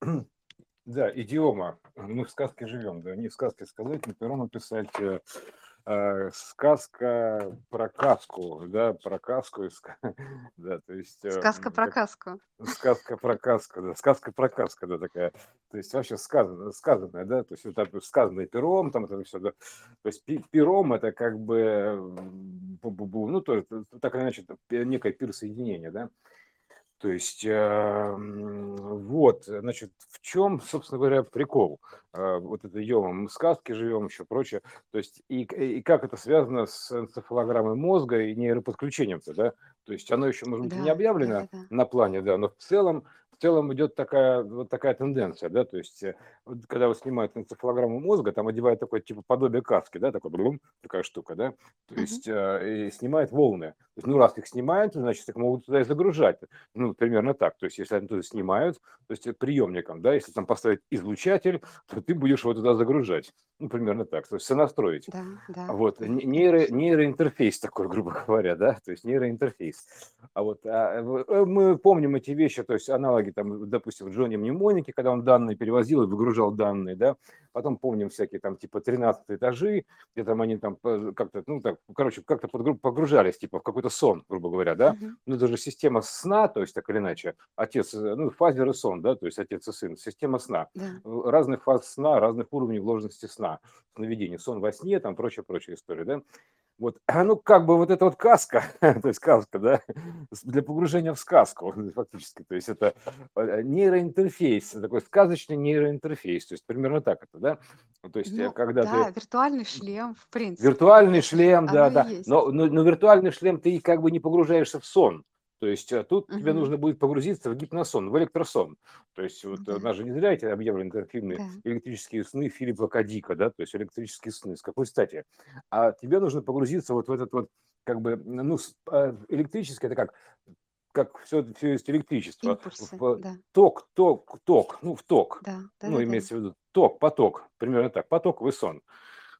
Да, идиома. Мы в сказке живем, да, не в сказке сказать, не пером написать. э, э, сказка про каску, да, про каску, да, то есть э, Сказка про каску. сказка про каску, да, сказка про каску, да, такая, то есть вообще сказано, сказанное, да, то есть вот так сказанное пером, там это все, да, то есть пером это как бы, ну, то есть так или иначе, некое пир соединения, да, то есть, вот, значит, в чем, собственно говоря, прикол? А, Вот это ё мы в сказке живем, еще прочее. То есть, и, и как это связано с энцефалограммой мозга и нейроподключением-то, да? То есть, оно еще, может быть, не Да, да, объявлено да, да. на плане, да, но в целом, целом идет такая, вот такая тенденция, да, то есть, э, вот когда вот снимают энцефалограмму мозга, там одевают такое, типа, подобие каски, да, такой, блум, такая штука, да, то есть, э, и снимает волны. То есть, ну, раз их снимают, значит, их могут туда и загружать. Ну, примерно так. То есть, если они туда снимают, то есть э, приемником, да, если там поставить излучатель, то ты будешь его туда загружать. Ну, примерно так. То есть сонастроить. Да, да, Вот, да, не- нейро, нейроинтерфейс такой, грубо говоря, да, то есть нейроинтерфейс. А вот а, э, мы помним эти вещи, то есть аналоги, там, допустим, Джонни Мнемонике, когда он данные перевозил и выгружал данные, да, потом помним всякие там типа 13 этажи, где там они там э, как-то, ну так, короче, как-то погружались, типа в какой-то сон, грубо говоря, да, ну это же система сна, то есть так или иначе, отец, э, ну фазер и сон, да, то есть отец и сын, система сна. В- разных фаз сна, разных уровней вложенности сна, сновидений, сон во сне, там прочая, прочая история, да, вот, ну, как бы вот эта вот каска, то есть сказка, да, для погружения в сказку, фактически, то есть это э, нейроинтерфейс, такой сказочный нейроинтерфейс, то есть примерно так это, да, Ну, то есть э, Ну, когда да, ты виртуальный шлем, в принципе, виртуальный шлем, да, оно да, есть. но, но, но виртуальный шлем ты как бы не погружаешься в сон, то есть э, тут тебе Мгм. нужно будет погрузиться в гипносон, в электросон, то есть вот э, Да, у нас же не зря эти объявлены как фильмы да. электрические сны Филиппа Кадика, да, то есть электрические сны, с какой стати? А тебе нужно погрузиться вот в этот вот как бы, ну, а, электрический, это как, как все, все есть электричество, Импульсы, в да, ток, ток, ток, ну, в ток, да, да, ну, да, да. имеется в виду ток, поток, примерно так, потоковый сон.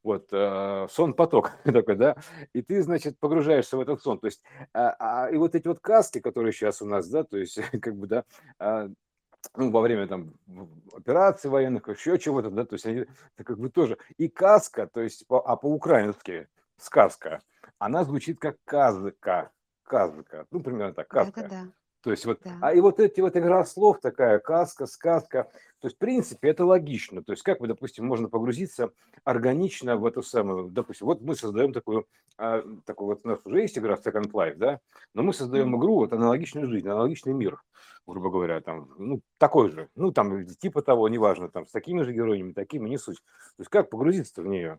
Вот, э, сон-поток такой, да, и ты, значит, погружаешься в этот сон. То есть, а, а, и вот эти вот каски, которые сейчас у нас, да, то есть, как бы, да, а, ну, во время там операций военных, еще чего-то, да, то есть они это как бы тоже. И каска, то есть, по- а по-украински сказка, она звучит как казка, казка, ну, примерно так, да, казка. да, То есть вот, да. а и вот эти вот игра слов такая, каска, сказка, то есть в принципе это логично. То есть как бы, допустим, можно погрузиться органично в эту самую, допустим, вот мы создаем такую, а, такую вот у нас уже есть игра Second Life, да, но мы создаем Мгм. игру, вот аналогичную жизнь, аналогичный мир, грубо говоря, там, ну, такой же, ну, там, типа того, неважно, там, с такими же героями, такими, не суть. То есть как погрузиться в нее?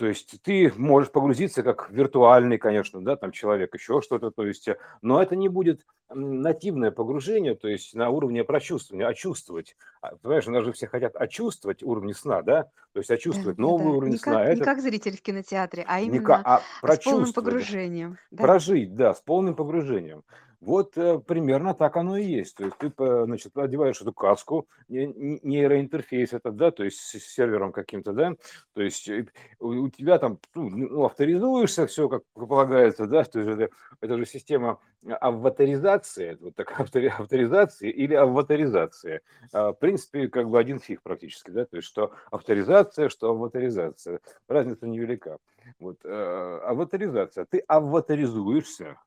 То есть ты можешь погрузиться как виртуальный, конечно, да, там человек, еще что-то, то есть, э, но это не будет нативное погружение, то есть на уровне прочувствования, а чувствовать. А, Понимаешь, у нас же все хотят очувствовать уровни сна, да, то есть очувствовать да, новый да. уровень Не сна, как, не это как зритель в кинотеатре, а не ка- именно а с полным погружением. Да, прожить, да, с полным погружением. Вот э, примерно так оно и есть. То есть ты, значит, одеваешь эту каску, не- не- нейроинтерфейс этот, да, то есть с сервером каким-то, да, то есть э, у, тебя там, ну, ну, авторизуешься, все как полагается, да, то есть это, это же система аватаризации, вот такая автори- авторизации или аватаризация. А, В принципе, как бы один фиг практически, да, то есть что авторизация, что аватаризация. Разница невелика. Вот, э, аватаризация. Ты аватаризуешься,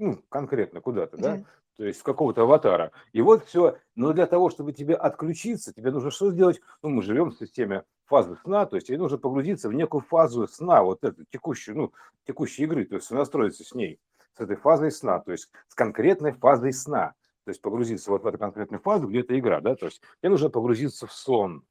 ну, конкретно куда-то, да, да. то есть в какого-то аватара. И вот все. Но для того, чтобы тебе отключиться, тебе нужно что сделать? Ну, мы живем в системе фазы сна, то есть тебе нужно погрузиться в некую фазу сна, вот эту текущую, ну, текущей игры, то есть настроиться с ней, с этой фазой сна, то есть с конкретной фазой сна. То есть погрузиться вот в эту конкретную фазу, где это игра, да, то есть тебе нужно погрузиться в сон,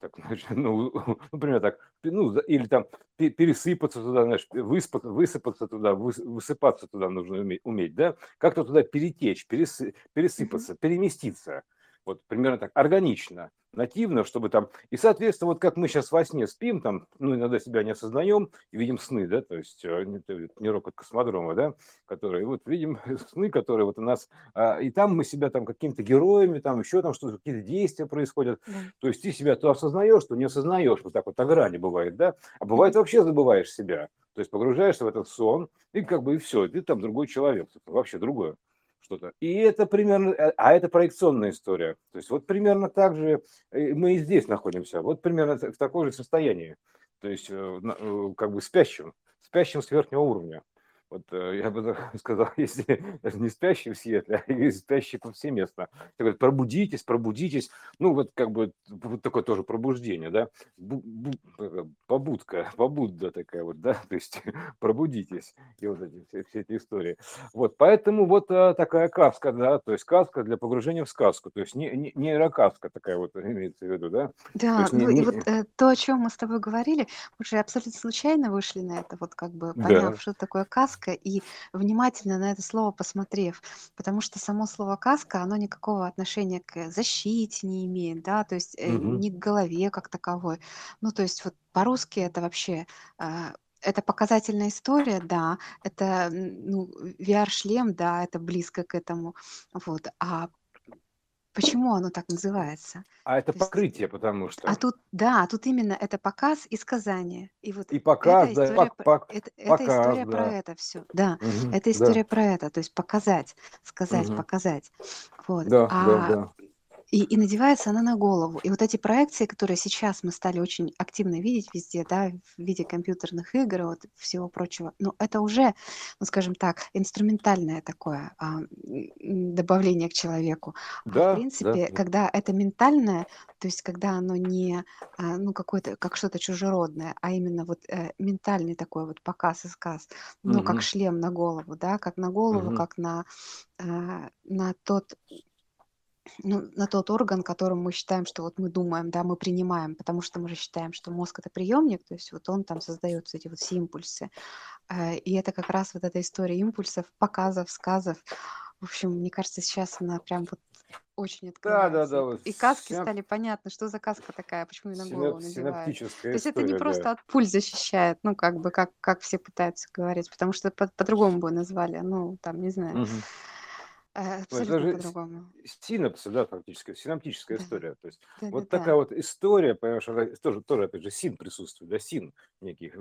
так, значит, ну, например, так, ну, или там пе- пересыпаться туда, знаешь, выспаться, высыпаться туда, выс- высыпаться туда нужно уметь, уметь, да, как-то туда перетечь, пересы- пересыпаться, переместиться, вот примерно так, органично, нативно, чтобы там, и, соответственно, вот как мы сейчас во сне спим, там, ну, иногда себя не осознаем, и видим сны, да, то есть э, не, не рокот космодрома, да, которые, вот видим сны, которые вот у нас, а, и там мы себя там какими-то героями, там еще там что-то, какие-то действия происходят, Да. то есть ты себя то осознаешь, то не осознаешь, вот так вот на грани бывает, да, а бывает вообще забываешь себя, то есть погружаешься в этот сон, и как бы и все, ты там другой человек, вообще другое что-то. И это примерно, э, а это проекционная история. То есть вот примерно так же э, мы и здесь находимся. Вот примерно в таком же состоянии. То есть э, как бы спящим, спящим с верхнего уровня. Вот э, я бы сказал, если даже не спящий в Сиэтле, а и спящий повсеместно. Говорят, пробудитесь, пробудитесь. Ну, вот как бы вот такое тоже пробуждение, да. Бу- побудка, побудда такая вот, да, то есть пробудитесь. И вот эти все, все эти истории. Вот, поэтому вот а, такая каска, да, то есть каска для погружения в сказку. То есть не, не, нейрокаска такая вот имеется в виду, да. Да, есть не, ну и не... вот э, то, о чем мы с тобой говорили, мы же абсолютно случайно вышли на это, вот как бы Да. поняв, что такое каска, и внимательно на это слово посмотрев, потому что само слово каска, оно никакого отношения к защите не имеет, да, то есть Мгм. ни к голове как таковой. Ну, то есть вот по-русски это вообще а, это показательная история, да, это ну, VR-шлем, да, это близко к этому, вот. А почему оно так называется? А это То есть покрытие, потому а что. тут, да, тут именно это показ и сказание. И вот И показ, эта да, история, пок- про- пок- это, это показ, история про да. это все. Да, Мгм, это Да. история про это, то есть показать, сказать, Мгм. показать. Вот. Да, да, А да. И, и надевается она на голову. И вот эти проекции, которые сейчас мы стали очень активно видеть везде, да, в виде компьютерных игр вот всего прочего, ну, это уже, ну, скажем так, инструментальное такое а, добавление к человеку. А в Да, да, принципе, да. когда это ментальное, то есть когда оно не, а, ну, какое-то, как что-то чужеродное, а именно вот э, ментальный такой вот показ и сказ, ну, как Мгм, шлем на голову, да, как на голову, мгм. как на, а, на тот ну, на тот орган, которым мы считаем, что вот мы думаем, да, мы принимаем, потому что мы же считаем, что мозг это приемник, то есть вот он там создает вот эти вот все импульсы. Э, И это как раз вот эта история импульсов, показов, сказов. В общем, мне кажется, сейчас она прям вот очень Да, да, открывается. да, И, вот и каски синап- стали понятно, что за каска такая, почему ее на синап- голову надевают. То синаптическая есть это не история, просто да. от пуль защищает, ну, как бы, как, как все пытаются говорить, потому что по- по-другому бы назвали, ну, там, не знаю, Мгм. Э, это абсолютно же с- по-другому. синапсы, да, фактически, синаптическая Да, история. То есть да, да, вот да. такая вот история, понимаешь, она тоже, тоже, опять же, син присутствует, да, син некий,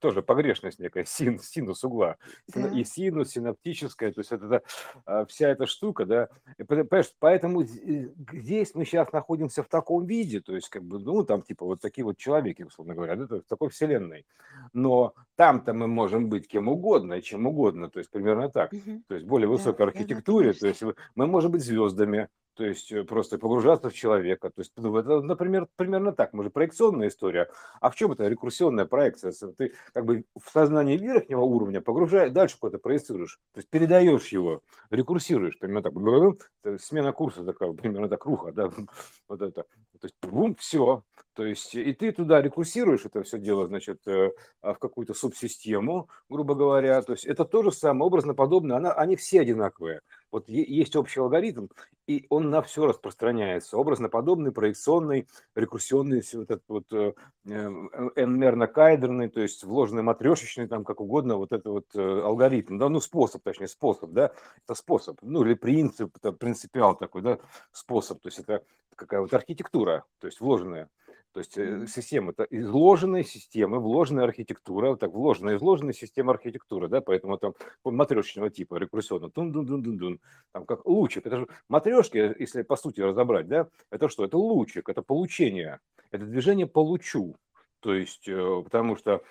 тоже погрешность некая, син, синус угла. Да. И синус, синаптическая, то есть это, да, а, вся эта штука, да. И Понимаешь, поэтому здесь мы сейчас находимся в таком виде, то есть как бы, ну, там типа вот такие вот человеки, условно говоря, да, в такой вселенной. Но там-то мы можем быть кем угодно чем угодно, то есть примерно так. Мгм. То есть более Да, высокой да, да, архитектуре, то есть мы можем быть звездами, то есть э, просто погружаться в человека. То есть, ну, это, например, примерно так. Мы же проекционная история. А в чем это рекурсионная проекция? Ты как бы в сознание верхнего уровня погружаешь, дальше куда-то проецируешь. То есть передаешь его, рекурсируешь. Примерно так. Смена курса такая, примерно так, руха, да, вот это. То есть, бум, все. То есть, и ты туда рекурсируешь это все дело, значит, э, а, в какую-то субсистему, грубо говоря. То есть, это то же самое, образно подобное. Она, они все одинаковые. Вот есть общий алгоритм, и он на все распространяется. Образно-подобный, проекционный, рекурсионный, всё вот этот вот э, n-мерно-кайдерный, то есть вложенный матрешечный, там как угодно, вот это вот э, алгоритм, да, ну способ, точнее, способ, да, это способ, ну или принцип, это принципиал такой, да, способ, то есть это какая вот архитектура, то есть вложенная. То есть э, система это изложенные системы, вложенная архитектура, вот так вложенная, изложенная система архитектуры, да, поэтому там матрешечного типа, рекурсионно, тун дун дун дун дун там как лучик, это же матрешки, если по сути разобрать, да, это что? Это лучик, это получение, это движение по лучу. То есть, э, потому что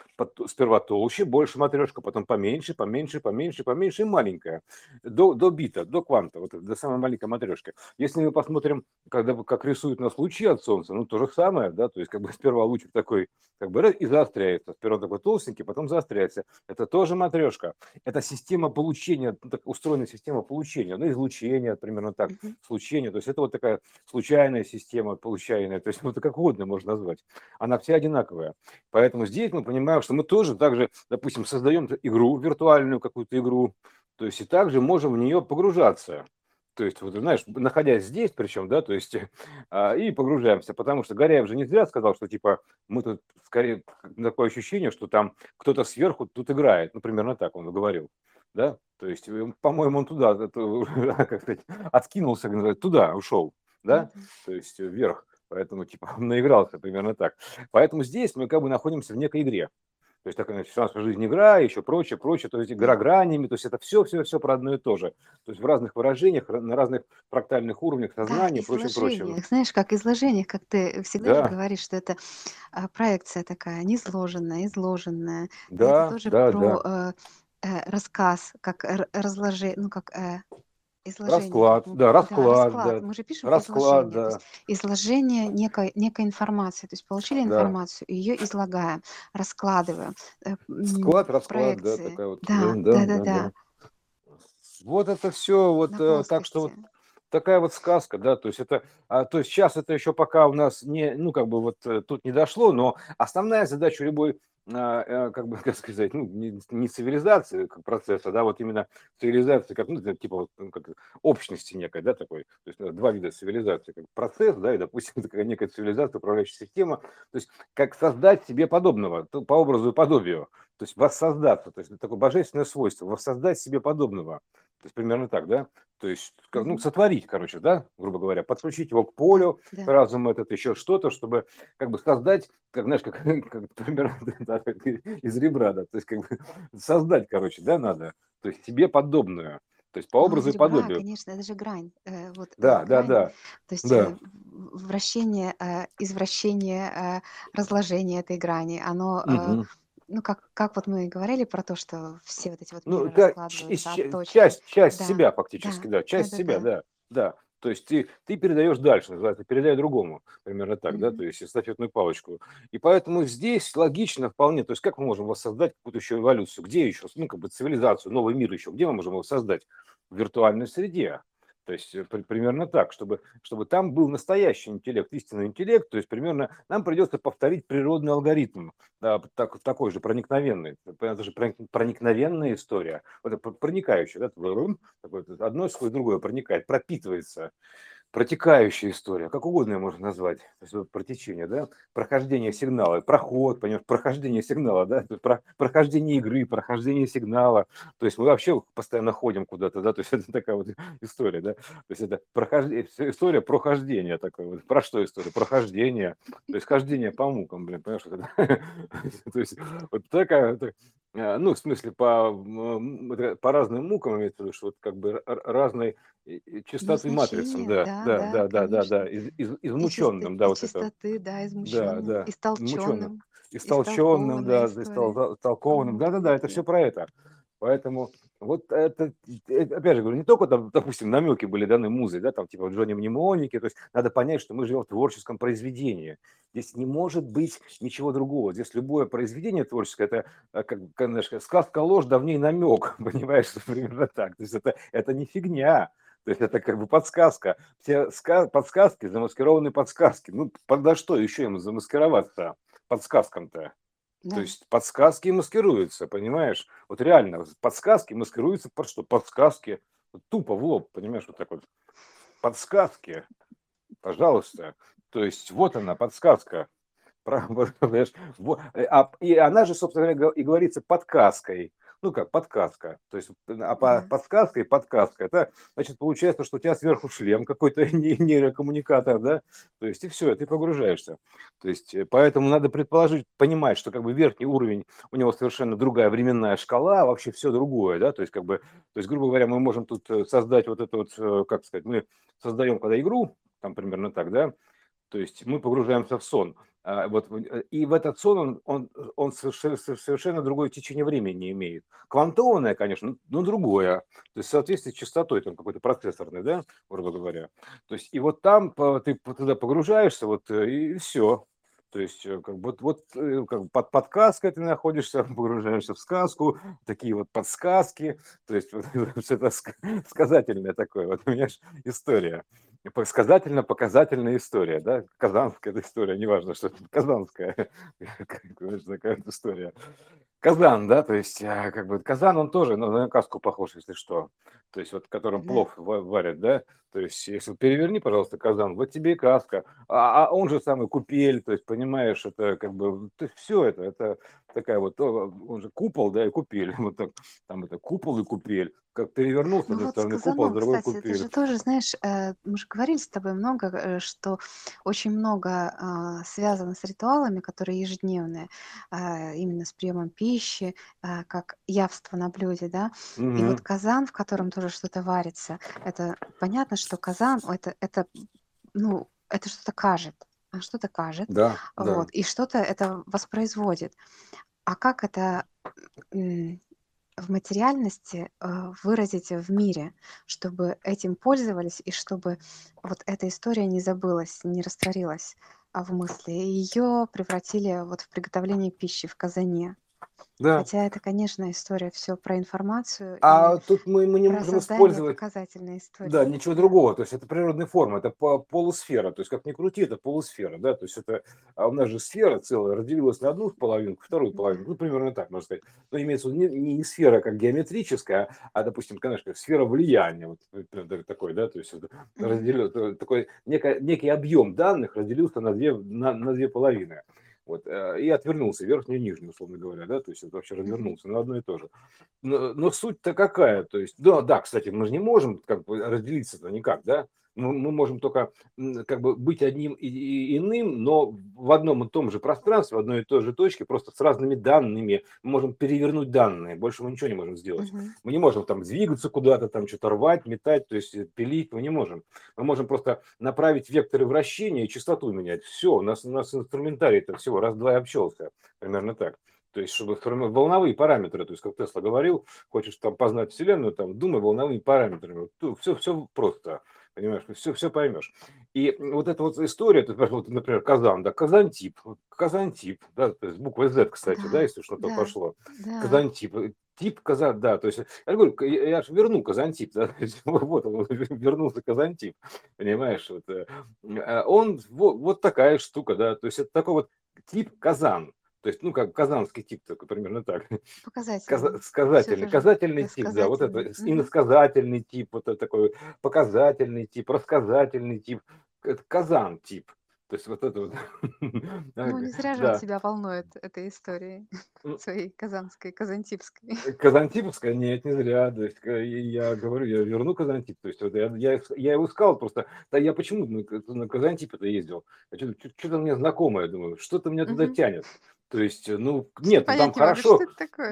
сперва толще, больше матрешка, потом поменьше, поменьше, поменьше, поменьше и маленькая. До, до бита, до кванта, вот до самой маленькой матрешки. Если мы посмотрим, когда, как рисуют нас лучи от Солнца, ну, то же самое, да, то есть, как бы сперва лучик такой, как бы, и заостряется. Сперва такой толстенький, потом заостряется. Это тоже матрешка. Это система получения, ну, так устроена система получения, ну, излучения, примерно так, Мгм. случения. То есть, это вот такая случайная система получаемая, то есть, ну, это как угодно можно назвать. Она вся одинаковая. Поэтому здесь мы понимаем, что мы тоже также, допустим, создаем игру, виртуальную какую-то игру, то есть и также можем в нее погружаться. То есть, вот, знаешь, находясь здесь, причем, да, то есть, а, и погружаемся, потому что Горяев же не зря сказал, что, типа, мы тут, скорее, такое ощущение, что там кто-то сверху тут играет, ну, примерно так он говорил, да, то есть, э, по-моему, он туда, это, как сказать, откинулся, туда ушел, да, то есть э, вверх, поэтому, типа, наигрался примерно так. Поэтому здесь мы как бы находимся в некой игре. То есть такая, финансовая жизнь игра, еще прочее, прочее, то есть игра гранями, то есть это все, все, все про одно и то же. То есть в разных выражениях, на разных фрактальных уровнях Да, сознания и прочее, прочее. Знаешь, как изложениях, как ты всегда же Да, говоришь, что это а, проекция такая, несложенная, изложенная. И это да, тоже да, про да. э, э, рассказ, как разложи, ну как э, изложение, Расклад, как, м, да, да, расклад, расклад. да. Мы же пишем Расклад, изложение, да, изложение некой, некой информации. То есть получили да. информацию, ее излагаем, раскладываем, э, Склад, расклад, да, проекции. такая вот, Да, да, да, да, да, да, да, да. Вот это все вот э, так, что вот такая вот сказка, да, то есть это, а, то есть сейчас это еще пока у нас не, ну как бы вот э, тут не дошло, но основная задача любой, как бы, как сказать, ну не, не цивилизации как процесса, да, вот именно цивилизации как, ну типа вот ну, как общности некой, да, такой, то есть э, два вида цивилизации, как процесс, да, и допустим такая некая цивилизация, управляющая система, то есть как создать себе подобного по образу и подобию, то есть воссоздаться, то есть такое божественное свойство, воссоздать себе подобного, то есть примерно так, да? То есть, ну, сотворить, короче, да, грубо говоря, подключить его к полю, Да. разум этот, еще что-то, чтобы как бы создать, как, знаешь, как, как примерно да, из ребра, да, то есть как бы создать, короче, да, надо, то есть себе подобную, то есть по Ну, образу и подобию. конечно, это же грань. э, вот э, Да, да, грань, да, то есть да. э, вращение, извращение, разложение этой грани, оно, Мгм. Ну, как, как вот мы и говорили про то, что все вот эти вот Ну, как часть, часть Да, себя фактически, да, да, часть да, себя, да. да, да. То есть ты, ты передаешь дальше, называется, передай другому, примерно так, да, то есть эстафетную палочку. И поэтому здесь логично вполне, то есть как мы можем воссоздать какую-то еще эволюцию, где еще, ну, как бы цивилизацию, новый мир еще, где мы можем его создать? В виртуальной среде. То есть э, при- примерно так, чтобы, чтобы там был настоящий интеллект, истинный интеллект, то есть примерно нам придется повторить природный алгоритм, да, так, такой же проникновенный. Это же проник- проникновенная история, вот проникающая, да, такое, одно сквозь другое проникает, пропитывается протекающая история, как угодно ее можно назвать, то есть вот протечение, да, прохождение сигнала, проход, понимаешь, прохождение сигнала, да, про- прохождение игры, прохождение сигнала, то есть мы вообще постоянно ходим куда-то, да, то есть это такая вот история, да, то есть это прохождение, история прохождения такой вот, про что история, прохождение, то есть хождение по мукам, блин, понимаешь, то есть вот такая, Э, ну, в смысле, по, по разным мукам имеется в виду, что вот как бы разной частоты матрицам, да, да, да, да, да, да, да, из, из, измученным, да, вот частоты, это. да, измученным, да, да, истолченным. Истолченным, да, истолкованным, да-да-да, это все про это. Поэтому вот это, это, опять же говорю, не только там, допустим, намеки были даны музой, да, там типа Джонни Мнемоники, то есть надо понять, что мы живем в творческом произведении. Здесь не может быть ничего другого. Здесь любое произведение творческое, это э, как, как сказка ложь, давней намек, понимаешь, что примерно так. То есть это, это не фигня. То есть это как бы подсказка. Все ска- подсказки, замаскированные подсказки. Ну, подо что еще им замаскироваться подсказкам-то? То Да. есть подсказки маскируются, понимаешь? Вот реально, подсказки маскируются под что? Подсказки. Тупо в лоб, понимаешь, вот так вот. Подсказки, пожалуйста. То есть вот она, подсказка. Э, а- И она же, собственно говоря, и говорится подсказкой. Ну как, подсказка. То есть, а по подсказка и подсказка. Это, значит, получается, что у тебя сверху шлем какой-то не- нейрокоммуникатор, да? То есть, и все, ты погружаешься. То есть, э, поэтому надо предположить, понимать, что как бы верхний уровень, у него совершенно другая временная шкала, а вообще все другое, да? То есть, как бы, то есть, грубо говоря, мы можем тут э, создать вот это вот, э, как сказать, мы создаем когда игру, там примерно так, да? То есть мы погружаемся в сон. А, вот, э, и в этот сон он, он, он совершенно, другое течение времени имеет. Квантованное, конечно, но другое. То есть в соответствии с частотой там какой-то процессорный, да, грубо говоря. То есть и вот там ты туда погружаешься, вот э, и все. То есть э, как вот, вот как под подсказкой ты находишься, погружаешься в сказку, такие вот подсказки. То есть вот, это ск- сказательное такое, вот понимаешь, история. Сказательно-показательная история, да, казанская история, неважно, что это казанская, как, знаешь, такая вот история. Казан, да, то есть, а, как бы казан, он тоже, ну, на каску похож, если что. То есть, вот, которым плов варят, да. То есть, если переверни, пожалуйста, казан, вот тебе и каска. А, а он же самый купель, то есть, понимаешь, это как бы, то есть, все это, это такая вот, он же купол, да, и купель. Вот так, там это купол и купель. Как перевернул, с Ну одной вот с стороны купол, с другой кстати, купель. же тоже, знаешь, э, мы же говорили с тобой много, э, что очень много а, связано с ритуалами, которые ежедневные, а, именно с приемом пищи, а, как явство на блюде, да. И вот казан, в котором тоже что-то варится, это понятно, что казан, это, это, ну, это что-то кажет, что-то кажет, Да, да. вот, и что-то это воспроизводит. А как это в материальности э, выразить в мире, чтобы этим пользовались и чтобы вот эта история не забылась, не растворилась а в мысли. Ее превратили вот в приготовление пищи в казане. Да. Хотя это, конечно, история все про информацию А тут мы, мы не можем использовать показательной истории. Да, ничего другого. То есть это природная форма, это по- полусфера. То есть как ни крути, это полусфера. Да? То есть это, а у нас же сфера целая разделилась на одну половинку, вторую половинку. Ну, примерно так, можно сказать. Но имеется в виду не, не сфера как геометрическая, а, допустим, конечно, сфера влияния. Вот например, такой, да, то есть разделил, такой некий, некий объем данных разделился на две, на, на две половины. Вот, э, и отвернулся, верхнюю и нижнюю, условно говоря, да, то есть это вообще развернулся на одно и то же. Но, но суть-то какая? То есть, да, да, кстати, мы же не можем как бы разделиться-то никак, да? Мы, мы можем только как бы быть одним и, иным, но в одном и том же пространстве, в одной и той же точке, просто с разными данными. Мы можем перевернуть данные, больше мы ничего не можем сделать. Мгм. Мы не можем там двигаться куда-то, там что-то рвать, метать, то есть э, пилить, мы не можем. Мы можем просто направить векторы вращения и частоту менять. Все, у нас, у нас инструментарий это всего раз-два и общался, примерно так. То есть, чтобы волновые параметры, то есть, как Тесла говорил, хочешь там познать Вселенную, там, думай волновыми параметрами. Все, все просто, понимаешь, все, все поймешь. И вот эта вот история, вот, например, Казан, да, Казантип, Казантип, да, то есть буква Z, кстати, да, Да, если что-то да, пошло. да. Казантип, э, тип Казан, да, то есть, я говорю, я, я же верну Казантип, да, вот он, вернулся Казантип, понимаешь, вот, э, э, он, вот, вот такая штука, да, то есть, это такой вот тип Казан, то есть, ну, как казанский тип, такой примерно так. Каза- Показательный. Сказательный, казательный тип, да, вот это Мгм. иносказательный тип, вот это такой показательный тип, рассказательный тип, это казан тип. То есть вот это вот. Ну, не зря же Да. тебя волнует этой историей своей казанской, казантипской. Казантиповская, нет, не зря. То есть, ка- я говорю, я верну Казантип. То есть, вот я, я, я его искал просто. Да я почему на, Ка- на Казантип это ездил? Что-то мне знакомое, думаю, что-то меня туда тянет. То есть, ну, Что нет, ну, там хорошо,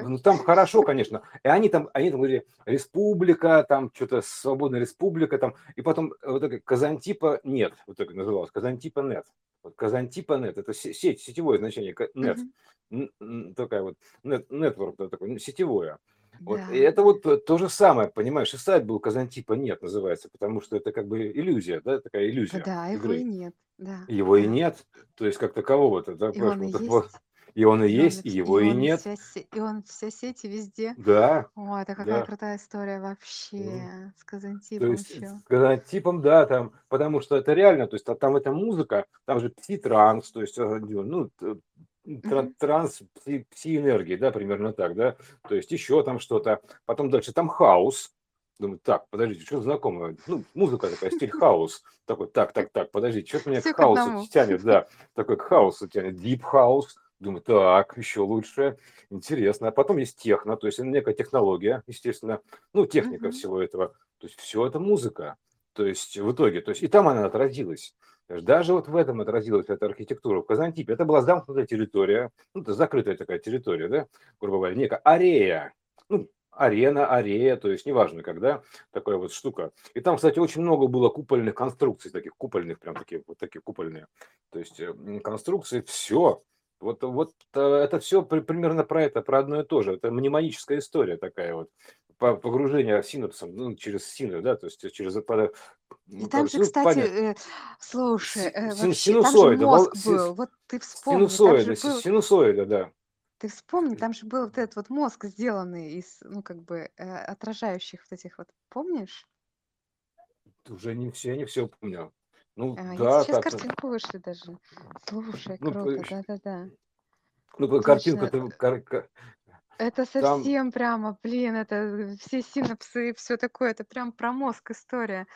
ну, там хорошо, конечно. И они там, они там говорили, республика, там что-то свободная республика, там, и потом вот это Казантипа нет, вот так называлось, Казантипа нет. Вот Казантипа нет, это се- сеть, сетевое значение, нет. Н- такая вот, нет, да, такое, ну, сетевое. Вот, и Да. это вот э, то же самое, понимаешь, и сайт был Казантипа нет, называется, потому что это как бы иллюзия, да, такая иллюзия да, его и игры. нет. Да, Его и нет, то есть как такового-то, да, И он и вот и он и и есть, и его и и нет, вся, и он вся сеть и везде. да, Ой, это какая да. крутая история вообще с То Казантипом есть еще. с Казантипом, да, там, потому что это реально, то есть а там эта музыка, там же пси-транс, то есть, э, ну, транс, пси- пси-энергии, да, примерно так, да, то есть еще там что-то, потом дальше там хаос, думаю, так, подождите, что знакомое, ну, музыка такая, стиль хаос, такой, так, так, так, подождите, что-то меня к Все к хаосу тянет, да, такой к хаосу тянет, deep house, думаю, так, еще лучше, интересно, а потом есть техно, то есть некая технология, естественно, ну, техника Мгм. всего этого, то есть все это музыка, то есть в итоге, то есть и там она отразилась. Даже вот в этом отразилась эта архитектура. В Казантипе это была замкнутая территория, ну, это закрытая такая территория, да, грубо говоря, некая арея, ну, арена, арея, то есть неважно когда, такая вот штука. И там, кстати, очень много было купольных конструкций, таких купольных, прям такие, вот такие купольные. То есть э, конструкции, все. Вот, вот э, это все примерно про это, про одно и то же. Это мнемоническая история такая вот. По- Погружение синапсом, ну, через синус, да, то есть через И там же, кстати, понятно. э, слушай, э, син- вообще, там же мозг был. Вот ты вспомни, синусоида, си- был, синусоида, да. ты вспомни, там же был вот этот вот мозг, сделанный из, ну, как бы, э, отражающих вот этих вот, помнишь? Уже не все, не все помню. Ну, А, я да, сейчас так, картинку вышли даже. Слушай, Ну, круто, да-да-да. ну, Точно. ты, кар- ка- Это Там, совсем прямо, блин, это все синапсы и все такое, это прям про мозг история.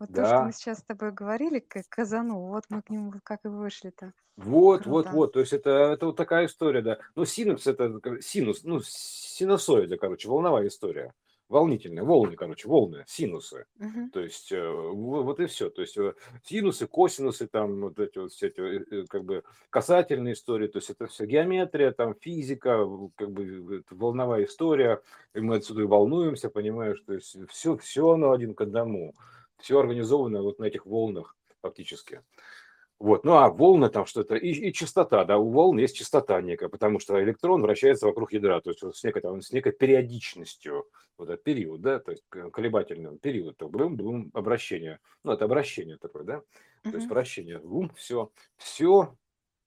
Вот то, что мы да, сейчас с тобой говорили, как казану, вот мы к нему вот как и вышли-то. вот, вот, Круто. вот, то есть это, это вот такая история, да. Ну, синапс это синус, ну, синусоида, короче, волновая история. Волнительная, волны, короче, волны, синусы. Мгм. То есть э, во- вот и все. То есть э, синусы, косинусы, там вот эти вот все эти э, как бы касательные истории, то есть это все геометрия, там физика, как бы волновая история, и мы отсюда и волнуемся, понимаешь, то есть все, все оно один к одному, все организовано вот на этих волнах фактически. Вот. Ну а волны там что-то, и, и частота, да, у волн есть частота некая, потому что электрон вращается вокруг ядра, то есть вот с, некой, там, с некой периодичностью, вот этот период, да, то есть колебательный период, то бум, бум, обращение, ну это обращение такое, да, то есть Мгм. вращение, бум, все, все,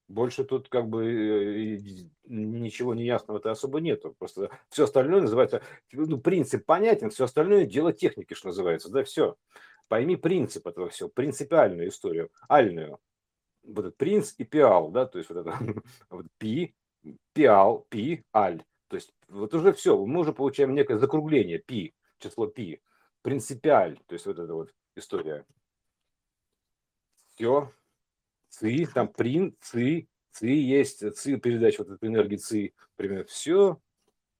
больше тут как бы э, ничего неясного-то особо нету, просто все остальное называется, ну принцип понятен, все остальное дело техники, что называется, да, все. Пойми принцип этого всего, принципиальную историю, альную вот этот принц и пиал, да, то есть вот это вот пи, пиал, пи, аль. То есть вот уже все, мы уже получаем некое закругление пи, число пи, принципиаль, то есть вот эта вот история. Все, ци, там прин, ци, ци есть, ци передача вот этой энергии ци, примерно все,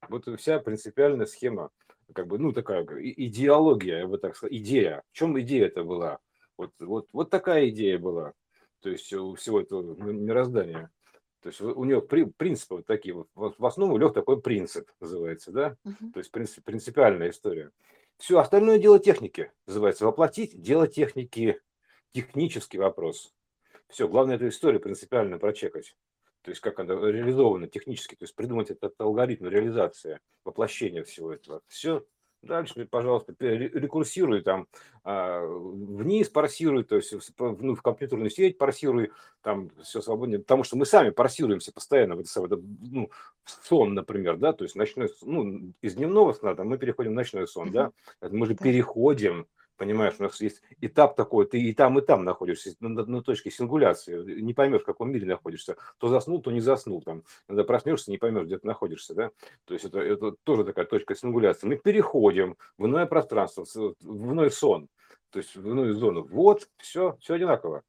вот вся принципиальная схема, как бы, ну, такая идеология, я бы так сказал, идея. В чем идея это была? Вот, вот, вот такая идея была. То есть у всего этого ми- мироздания. То есть у него при- принципы вот такие. Вот, в основу лег такой принцип, называется, да? Мгм. То есть принцип, принципиальная история. Все, остальное дело техники, называется. Воплотить дело техники, технический вопрос. Все, главное эту историю принципиально прочекать. То есть как она реализована технически, то есть придумать этот алгоритм реализации, воплощения всего этого. Все, дальше, пожалуйста, рекурсируй там а, вниз, парсируй, то есть в, ну, в компьютерную сеть парсируй, там все свободнее, потому что мы сами парсируемся постоянно, в это самое, да, ну, в сон, например, да, то есть ночной, ну, из дневного сна там, мы переходим в ночной сон, да, Это мы же переходим, понимаешь, у нас есть этап такой, ты и там, и там находишься, на, на- точке сингуляции, не поймешь, в каком мире находишься, то заснул, то не заснул, там, когда проснешься, не поймешь, где ты находишься, да, то есть это, это тоже такая точка сингуляции. Мы переходим в иное пространство, в иной сон, то есть в иную зону. Вот, все, все одинаково.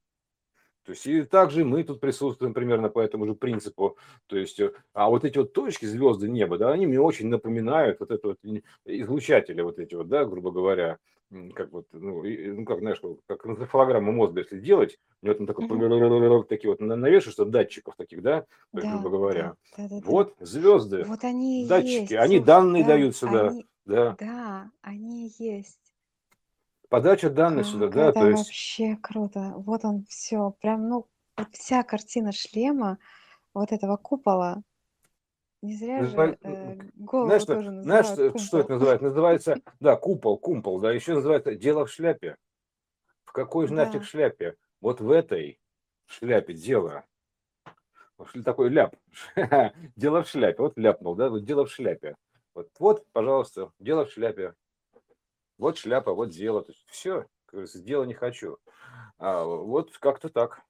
То есть и также мы тут присутствуем примерно по этому же принципу. То есть, э, а вот эти вот точки звезды неба, да, они мне очень напоминают вот это вот излучатели вот эти вот, да, грубо говоря, как вот, ну, и- ну как, знаешь, как энцефалограмму мозга, если делать, у него там такой Мгм. такие вот на- навешиваешь, что датчиков таких, да, есть, Да, грубо говоря. да, да, да. Вот звезды, Вот они датчики, есть, они данные да, дают сюда, они, да, да, они есть. Подача данных сюда, Как да, это то есть, вообще круто. Вот он все, прям, ну, вся картина шлема, вот этого купола. Не зря же э, знаешь, голову что, тоже знаешь, называют что что это называется? Называется, да, купол, кумпол, да, еще называется дело в шляпе. В какой же нафиг Да, шляпе? Вот в этой шляпе дело. Такой ляп. Дело в шляпе. Вот ляпнул, да? Вот дело в шляпе. Вот, вот, пожалуйста, дело в шляпе. Вот шляпа, вот дело. То есть все, дело не хочу. А вот как-то так.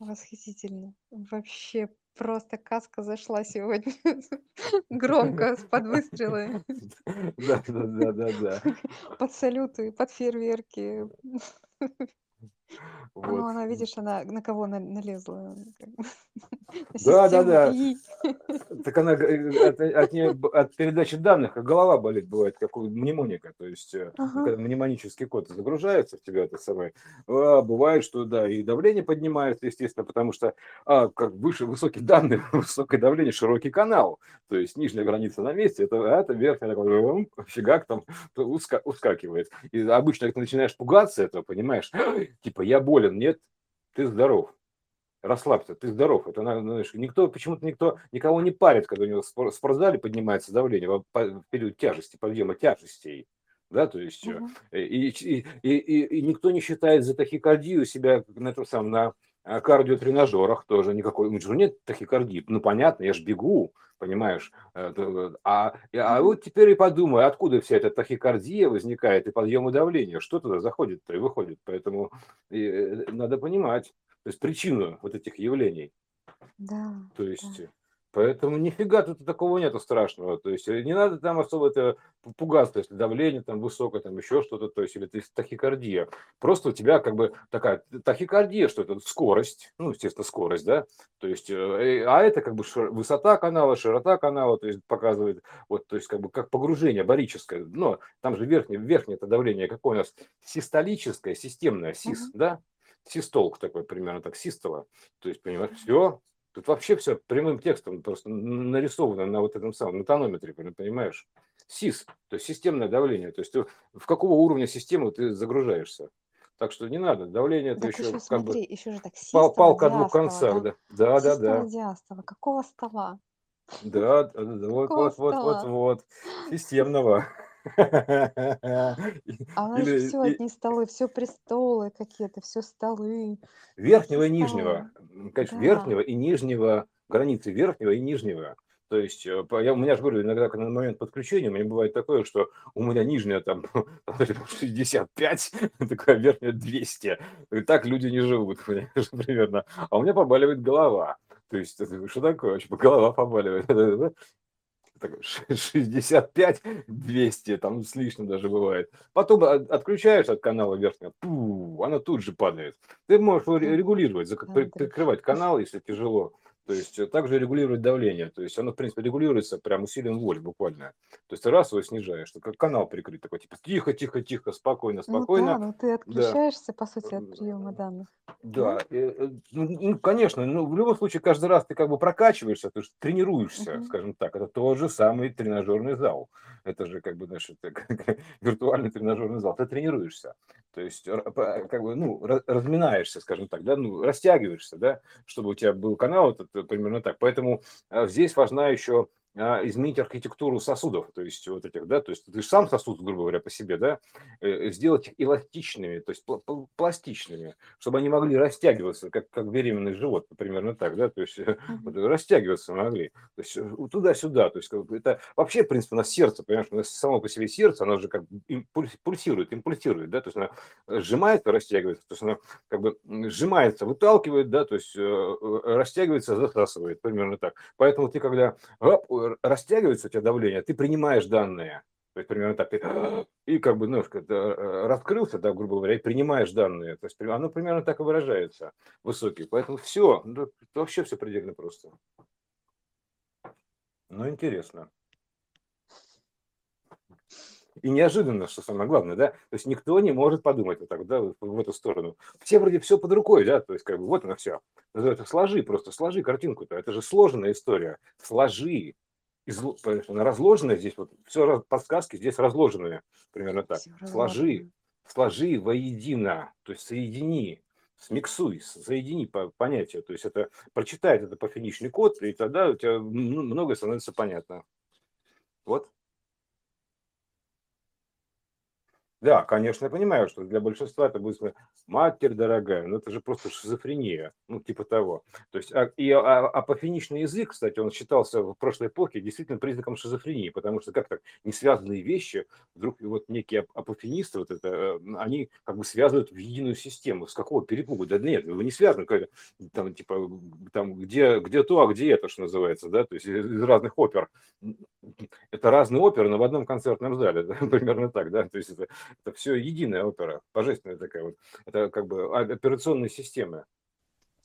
восхитительно. Вообще просто каска зашла сегодня громко, под выстрелы, Да, да, да, да, да. под салюты, под фейерверки. Ну, Вот. она, видишь, она на кого на- налезла? На Да, да, да. Так она э, от, от, неё б- от передачи данных голова болит бывает, как у мнемоника. То есть, э, ну, Ага. когда мнемонический код загружается в тебя, это самое, а, бывает, что да, и давление поднимается, естественно, потому что а, как выше высокие данные, высокое давление, широкий канал. То есть нижняя граница на месте, это, а это верхняя такой, фигак там уска- ускакивает. И обычно, когда ты начинаешь пугаться этого, понимаешь, типа я болен, нет, ты здоров расслабься, ты здоров. Это, на- знаешь, никто, почему-то никто, никого не парит, когда у него в спор- в спортзале поднимается давление в период тяжести, подъема тяжестей. Да, то есть, и, и, и, и- и никто не считает за тахикардию себя на этом самом, на а, кардиотренажерах тоже никакой. У него нет тахикардии. Ну, понятно, я же бегу, понимаешь. э, т- А, а вот теперь и подумай, откуда вся эта тахикардия возникает и подъемы давления, что туда заходит-то и выходит. Поэтому и, э, надо понимать то есть причину вот этих явлений. Да, То да. Поэтому нифига тут такого нету страшного. То есть э, не надо там особо это пугаться, если давление там высокое, там еще что-то, то есть или ты тахикардия. Просто у тебя как бы такая тахикардия, что это скорость, ну, естественно, скорость, да, то есть, э, а это как бы высота канала, широта канала, то есть показывает, вот, то есть как бы как погружение барическое, но там же верхнее, верхнее это давление, какое у нас систолическое, системное, сис, uh-huh. да, систолк такой примерно так, систола, то есть, понимаешь, все, Тут вообще все прямым текстом просто нарисовано на вот этом самом, на тонометре, понимаешь? СИС, то есть системное давление. То есть ты, в какого уровня системы ты загружаешься. Так что не надо, давление это еще еще как смотри, бы еще же так пал, палка двух концах, да? да. Да, да, диастола. Какого стола? Да, да, да, вот, вот, вот, вот, вот. Системного. А у нас же Или все и- одни столы, все престолы какие-то, все столы, верхнего и нижнего, м, конечно, Да. верхнего и нижнего, границы верхнего и нижнего. То есть, э, по- я, у меня же говорю, иногда когда на момент подключения, у меня бывает такое, что у меня нижняя там 65, такая верхняя 200. И так люди не живут, понимаешь, примерно. А у меня побаливает голова. То есть, это что такое? Вообще, голова побаливает. Так, ш- 65, 200, там с лишним даже бывает. Потом от- отключаешь от канала верхнего, пу, она тут же падает. Ты можешь регулировать, зак- при- Андрей. прикрывать канал, если тяжело. То есть э, также регулировать давление. То есть оно, в принципе, регулируется прям усилием воли буквально. То есть ты раз его снижаешь, как канал прикрыть, такой типа тихо, тихо, тихо, спокойно, Ну да, спокойно. но ты Да. отключаешься, по сути, от приема данных. Да? Да, э, э, ну, ну, конечно, ну, в любом случае, каждый раз ты как бы прокачиваешься, ты же тренируешься, Мгм. скажем так. Это тот же самый тренажерный зал. Это же как бы, знаешь, это как виртуальный тренажерный зал. Ты тренируешься. То есть, как бы, ну, ра- разминаешься, скажем так, да, ну, растягиваешься, да, чтобы у тебя был канал, этот, э, примерно так. Поэтому а, здесь важна еще изменить архитектуру сосудов, то есть вот этих, да, то есть ты же сам сосуд, грубо говоря, по себе, да, э, сделать их эластичными, то есть пла- пла- пластичными, чтобы они могли растягиваться, как, как беременный живот, примерно так, да, то есть э, вот, растягиваться могли, то есть э, туда-сюда, то есть как это вообще, в принципе, у нас сердце, понимаешь, у нас само по себе сердце, оно же как импульс- пульсирует, импульсирует, да, то есть оно сжимается, растягивается, то есть оно как бы сжимается, выталкивает, да, то есть растягивается, засасывает, примерно так. Поэтому ты, когда оп, э, растягивается у тебя давление, ты принимаешь данные, то есть примерно так, ты и как бы немножко да, э, раскрылся, да, грубо говоря, и принимаешь данные. То есть оно примерно так и выражается, высокий. Поэтому все, вообще все предельно просто. Ну, интересно. И неожиданно, что самое главное, да, то есть никто не может подумать вот так, да, в эту сторону. Все вроде все под рукой, да, то есть как бы вот оно все. Это сложи, просто сложи картинку-то, это же сложная история. Сложи, изло- понимаешь, она разложенная здесь, вот все подсказки здесь разложенные, примерно так. Все Сложи, сложи воедино, то есть соедини, смиксуй, соедини по понятия, то есть это прочитай это по финишный код, и тогда у тебя м- многое становится понятно. Вот. Да, конечно, я понимаю, что для большинства это будет сказать, матерь дорогая, но это же просто шизофрения, ну, типа того. То есть, а, и а- апофеничный язык, кстати, он считался в прошлой эпохе действительно признаком шизофрении, потому что как так не связанные вещи, вдруг вот некие ап- апофенисты, вот это, э, они как бы связывают в единую систему. С какого перепугу? Да нет, вы не связаны, там, типа, там, где, где то, а где это, что называется, да, то есть из разных опер. Это разные оперы, но в одном концертном зале, да, примерно так, да, то есть это это все единая опера, божественная такая вот. Это как бы а- операционные системы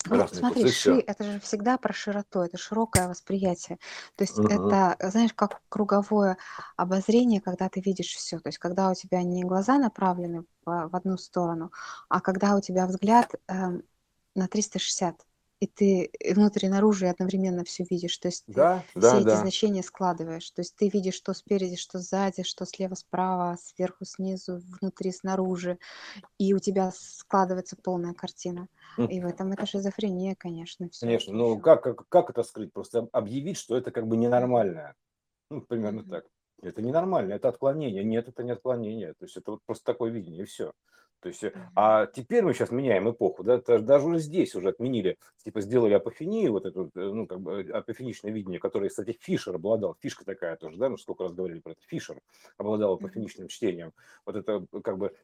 Ну, разные, смотри, и ши, это же всегда про широту, это широкое восприятие. То есть Мгм. это, знаешь, как круговое обозрение, когда ты видишь все. То есть когда у тебя не глаза направлены в, в одну сторону, а когда у тебя взгляд эм, на 360, и ты и внутрь и наружу и одновременно все видишь. То есть ты Да, все да, эти да. значения складываешь. То есть ты видишь, что спереди, что сзади, что слева, справа, сверху, снизу, внутри, снаружи. И у тебя складывается полная картина. И в этом это шизофрения, конечно, все, Конечно, ну еще. как, как, как это скрыть? Просто объявить, что это как бы ненормальное. Ну, примерно Мгм. так. Это ненормально, это отклонение. Нет, это не отклонение. То есть это вот просто такое видение, и все. То есть, а теперь мы сейчас меняем эпоху, да, даже уже здесь уже отменили, типа сделали апофению, вот это, ну, как бы апофеничное видение, которое, кстати, Фишер обладал, фишка такая тоже, да, мы сколько раз говорили про это, Фишер обладал апофеничным чтением. Вот это, как бы,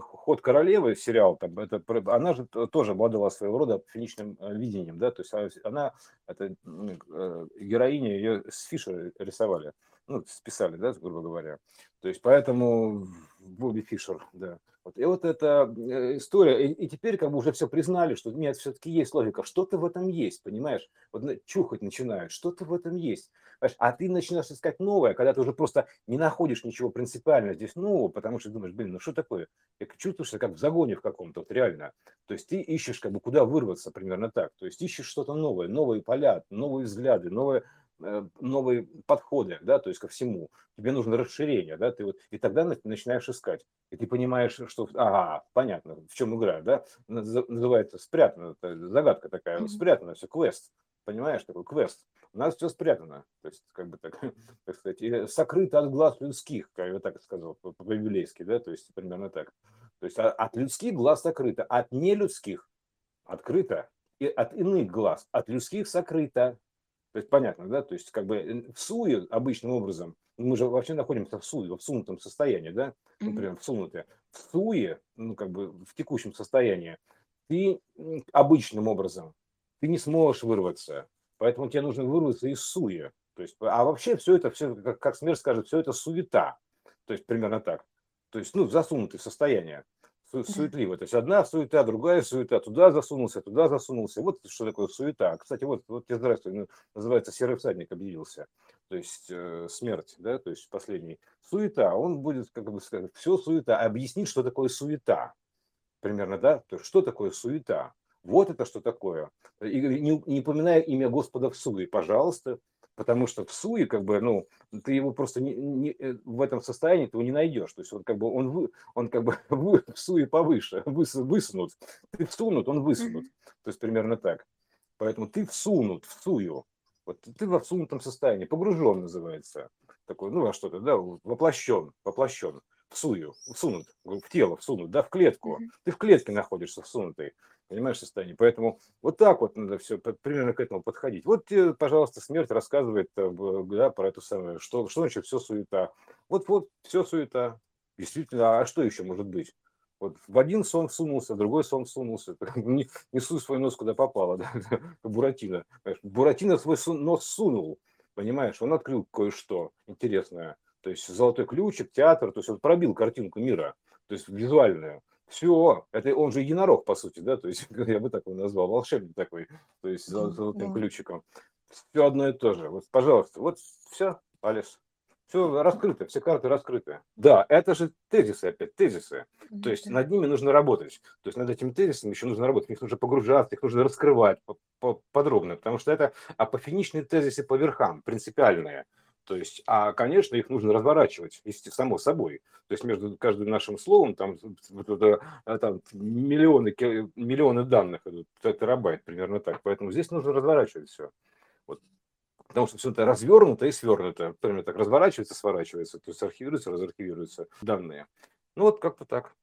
ход королевы, сериал, там, это, она же тоже обладала своего рода апофеничным э, видением, да, то есть а, она, это э, героиня, ее с Фишера рисовали, ну, списали, да, грубо говоря. То есть поэтому Бобби Фишер, да. Вот. И вот эта э, история, и, и теперь как бы уже все признали, что нет, все-таки есть логика, что-то в этом есть, понимаешь? Вот чухать начинают, что-то в этом есть. Понимаешь? А ты начинаешь искать новое, когда ты уже просто не находишь ничего принципиально здесь нового, потому что думаешь, блин, ну что такое? И чувствуешь как в загоне в каком-то, вот реально. То есть ты ищешь как бы куда вырваться, примерно так. То есть ищешь что-то новое, новые поля, новые взгляды, новые новые подходы, да, то есть ко всему. Тебе нужно расширение, да, ты вот, и тогда начинаешь искать. И ты понимаешь, что, ага, понятно, в чем игра, да, называется спрятано, загадка такая, спрятано все, квест, понимаешь, такой квест. У нас все спрятано, то есть, как бы так, так сказать, сокрыто от глаз людских, как я так сказал, по-библейски, да, то есть, примерно так. То есть, а, от людских глаз сокрыто, от нелюдских открыто, и от иных глаз, от людских сокрыто, то есть понятно, да? То есть как бы в суе обычным образом, мы же вообще находимся в суе, в сунутом состоянии, да? Например, всунутые. В суе, ну как бы в текущем состоянии, ты обычным образом, ты не сможешь вырваться. Поэтому тебе нужно вырваться из суе. То есть, а вообще все это, все, как, как смерть скажет, все это суета. То есть примерно так. То есть, ну, засунутые состояния суетливо. То есть одна суета, другая суета, туда засунулся, туда засунулся. Вот что такое суета. Кстати, вот, вот тебе здравствуй, ну, называется серый всадник объявился. То есть э, смерть, да, то есть последний. Суета, он будет, как бы сказать, все суета, объяснить, что такое суета. Примерно, да? То есть что такое суета? Вот это что такое. И не, не упоминая имя Господа в суе, пожалуйста, потому что в суе, как бы, ну, ты его просто не, не, э, в этом состоянии ты его не найдешь. То есть он как бы, он, вы, он как бы в суе повыше, выс, высунут. Ты всунут, он высунут. То есть примерно так. Поэтому ты всунут в сую. Вот ты во всунутом состоянии, погружен называется. Такой, ну, во что-то, да, воплощен, воплощен в сую, всунут, в тело всунут, да, в клетку. Ты в клетке находишься всунутый понимаешь, состояние. Поэтому вот так вот надо все примерно к этому подходить. Вот, пожалуйста, смерть рассказывает э, да, про эту самую, что, что значит все суета. Вот, вот, все суета. Действительно, а что еще может быть? Вот в один сон всунулся, в другой сон всунулся. Не, несу свой нос куда попало, да, Буратино. Буратино свой нос сунул, понимаешь, он открыл кое-что интересное. То есть золотой ключик, театр, то есть он пробил картинку мира, то есть визуальную. Все, это он же единорог, по сути, да, то есть я бы так его назвал, волшебник такой, то есть золотым да. ключиком. Все одно и то же. Вот, пожалуйста, вот все, Алис. Все раскрыто, все карты раскрыты. Да, это же тезисы опять, тезисы. То есть над ними нужно работать. То есть над этими тезисами еще нужно работать. В них нужно погружаться, их нужно раскрывать подробно, потому что это апофеничные тезисы по верхам, принципиальные. То есть, а, конечно, их нужно разворачивать, если само собой. То есть между каждым нашим словом там, вот это, а, там миллионы, миллионы данных идут, терабайт примерно так. Поэтому здесь нужно разворачивать все. Вот. Потому что все это развернуто и свернуто. Примерно так разворачивается, сворачивается, то есть архивируется, разархивируются данные. Ну вот как-то так.